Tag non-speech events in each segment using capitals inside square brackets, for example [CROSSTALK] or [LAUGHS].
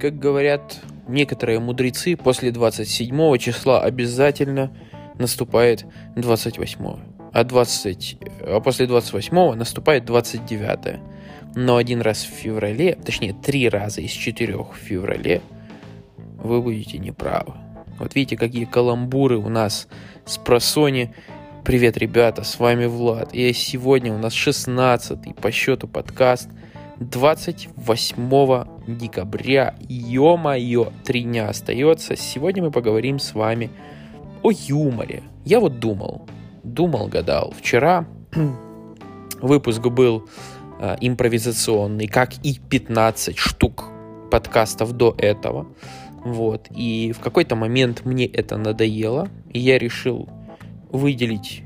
как говорят некоторые мудрецы, после 27 числа обязательно наступает 28. А, 20, а после 28 наступает 29. Но один раз в феврале, точнее три раза из четырех в феврале, вы будете неправы. Вот видите, какие каламбуры у нас с просони. Привет, ребята, с вами Влад. И сегодня у нас 16 по счету подкаст 28 декабря. Ё-моё, три дня остается. Сегодня мы поговорим с вами о юморе. Я вот думал, думал, гадал. Вчера [CLEARS THROAT] выпуск был э, импровизационный, как и 15 штук подкастов до этого. Вот. И в какой-то момент мне это надоело, и я решил выделить,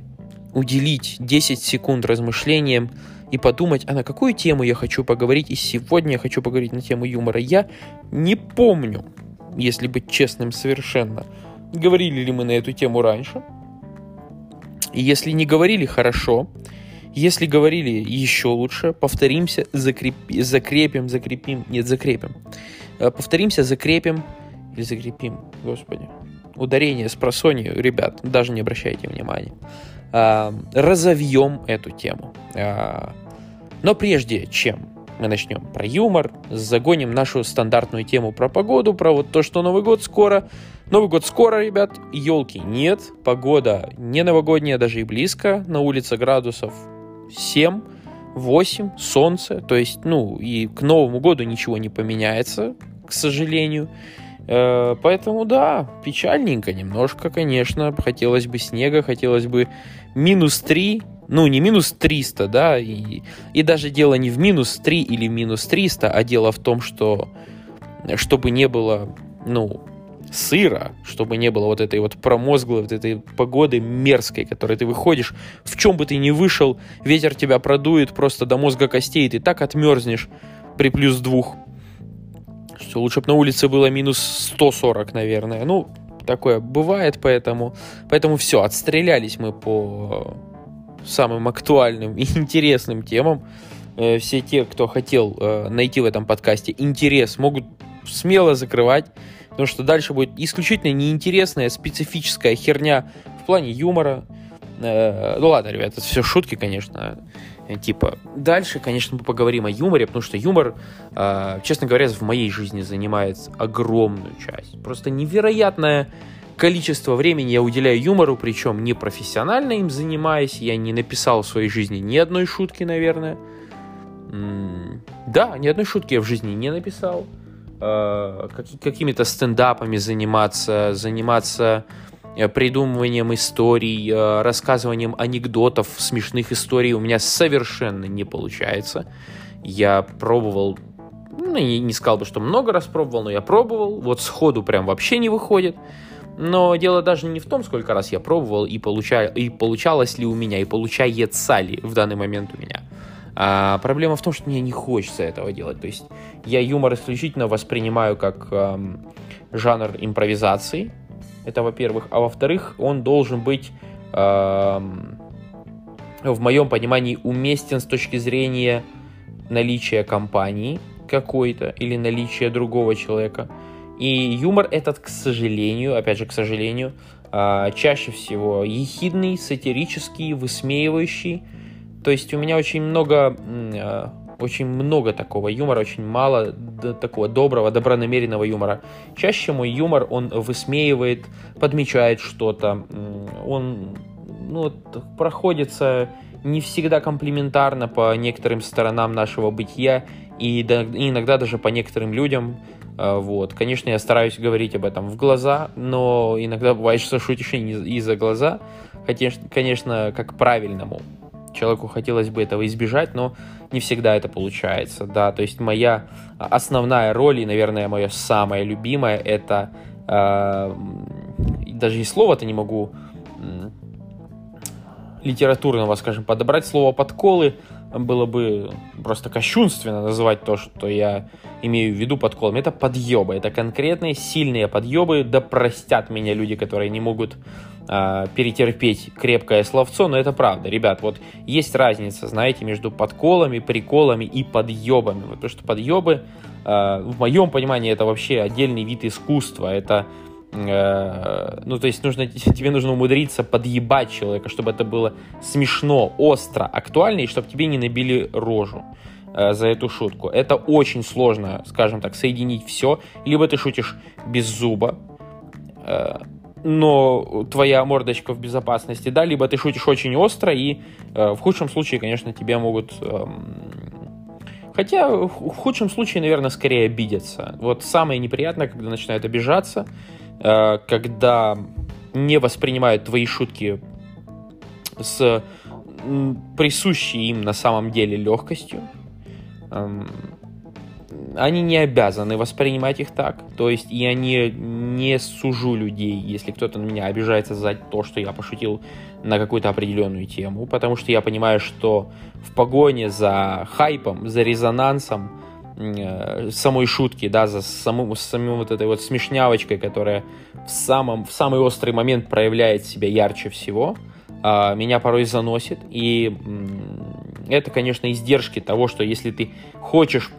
уделить 10 секунд размышлениям и подумать, а на какую тему я хочу поговорить. И сегодня я хочу поговорить на тему юмора. Я не помню, если быть честным совершенно, говорили ли мы на эту тему раньше. И если не говорили, хорошо. Если говорили, еще лучше. Повторимся, закреп... закрепим, закрепим. Нет, закрепим. Э, повторимся, закрепим или закрепим, господи. Ударение с просонью, ребят, даже не обращайте внимания. А, разовьем эту тему. Но прежде чем мы начнем про юмор, загоним нашу стандартную тему про погоду, про вот то, что Новый год скоро. Новый год скоро, ребят, елки нет, погода не новогодняя, даже и близко, на улице градусов 7, 8, солнце, то есть, ну, и к Новому году ничего не поменяется, к сожалению. Э, поэтому да, печальненько немножко, конечно. Хотелось бы снега, хотелось бы минус 3, ну не минус 300, да, и, и даже дело не в минус 3 или минус 300, а дело в том, что чтобы не было, ну, сыра, чтобы не было вот этой вот промозглой, вот этой погоды мерзкой, которой ты выходишь, в чем бы ты ни вышел, ветер тебя продует просто до мозга костей, ты так отмерзнешь при плюс двух что лучше бы на улице было минус 140, наверное. Ну, такое бывает, поэтому, поэтому все, отстрелялись мы по самым актуальным и интересным темам. Э, все те, кто хотел э, найти в этом подкасте интерес, могут смело закрывать, потому что дальше будет исключительно неинтересная специфическая херня в плане юмора. Э, ну ладно, ребят, это все шутки, конечно. Типа, дальше, конечно, мы поговорим о юморе, потому что юмор, э, честно говоря, в моей жизни занимает огромную часть. Просто невероятное количество времени я уделяю юмору, причем не профессионально им занимаясь. Я не написал в своей жизни ни одной шутки, наверное. Да, ни одной шутки я в жизни не написал. Э, какими-то стендапами заниматься, заниматься придумыванием историй, э, рассказыванием анекдотов, смешных историй у меня совершенно не получается. Я пробовал, ну, не, не сказал бы, что много раз пробовал, но я пробовал, вот сходу прям вообще не выходит. Но дело даже не в том, сколько раз я пробовал и, получа... и получалось ли у меня, и получается ли в данный момент у меня. А проблема в том, что мне не хочется этого делать. То есть я юмор исключительно воспринимаю как эм, жанр импровизации, это во-первых. А во-вторых, он должен быть, э, в моем понимании, уместен с точки зрения наличия компании какой-то или наличия другого человека. И юмор этот, к сожалению, опять же, к сожалению, э, чаще всего ехидный, сатирический, высмеивающий. То есть у меня очень много э, очень много такого юмора, очень мало такого доброго, добронамеренного юмора. Чаще мой юмор, он высмеивает, подмечает что-то, он ну, проходится не всегда комплиментарно по некоторым сторонам нашего бытия и, да, и иногда даже по некоторым людям. А, вот. Конечно, я стараюсь говорить об этом в глаза, но иногда бывает, что шутишь и за глаза. Хотя, конечно, как правильному человеку хотелось бы этого избежать, но не всегда это получается, да, то есть моя основная роль и, наверное, мое самое любимое это э, даже и слова-то не могу литературного, скажем, подобрать слово подколы было бы просто кощунственно называть то, что я имею в виду подколами. Это подъебы, это конкретные сильные подъебы, да простят меня люди, которые не могут э, перетерпеть крепкое словцо, но это правда. Ребят, вот есть разница, знаете, между подколами, приколами и подъебами. Потому что подъебы, э, в моем понимании, это вообще отдельный вид искусства. Это э, ну, то есть нужно, [LAUGHS] тебе нужно умудриться подъебать человека, чтобы это было смешно, остро, актуально, и чтобы тебе не набили рожу э, за эту шутку. Это очень сложно, скажем так, соединить все. Либо ты шутишь без зуба, э, но твоя мордочка в безопасности, да, либо ты шутишь очень остро, и э, в худшем случае, конечно, тебя могут... Э, хотя в худшем случае, наверное, скорее обидятся. Вот самое неприятное, когда начинают обижаться, э, когда не воспринимают твои шутки с присущей им на самом деле легкостью. Эм, они не обязаны воспринимать их так. То есть я не, не сужу людей, если кто-то на меня обижается за то, что я пошутил на какую-то определенную тему, потому что я понимаю, что в погоне за хайпом, за резонансом э, самой шутки, да, за самым, самим вот этой вот смешнявочкой, которая в, самом, в самый острый момент проявляет себя ярче всего, э, меня порой заносит. И э, это, конечно, издержки того, что если ты хочешь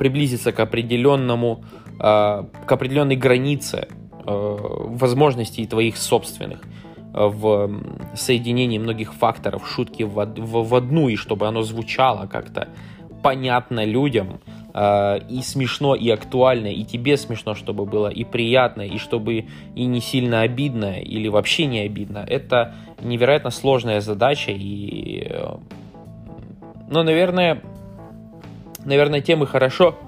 приблизиться к определенному, э, к определенной границе э, возможностей твоих собственных э, в соединении многих факторов шутки в, в, в одну, и чтобы оно звучало как-то понятно людям, и смешно, и актуально, и тебе смешно, чтобы было и приятно, и чтобы и не сильно обидно, или вообще не обидно. Это невероятно сложная задача, и, ну, наверное, наверное, тем и хорошо,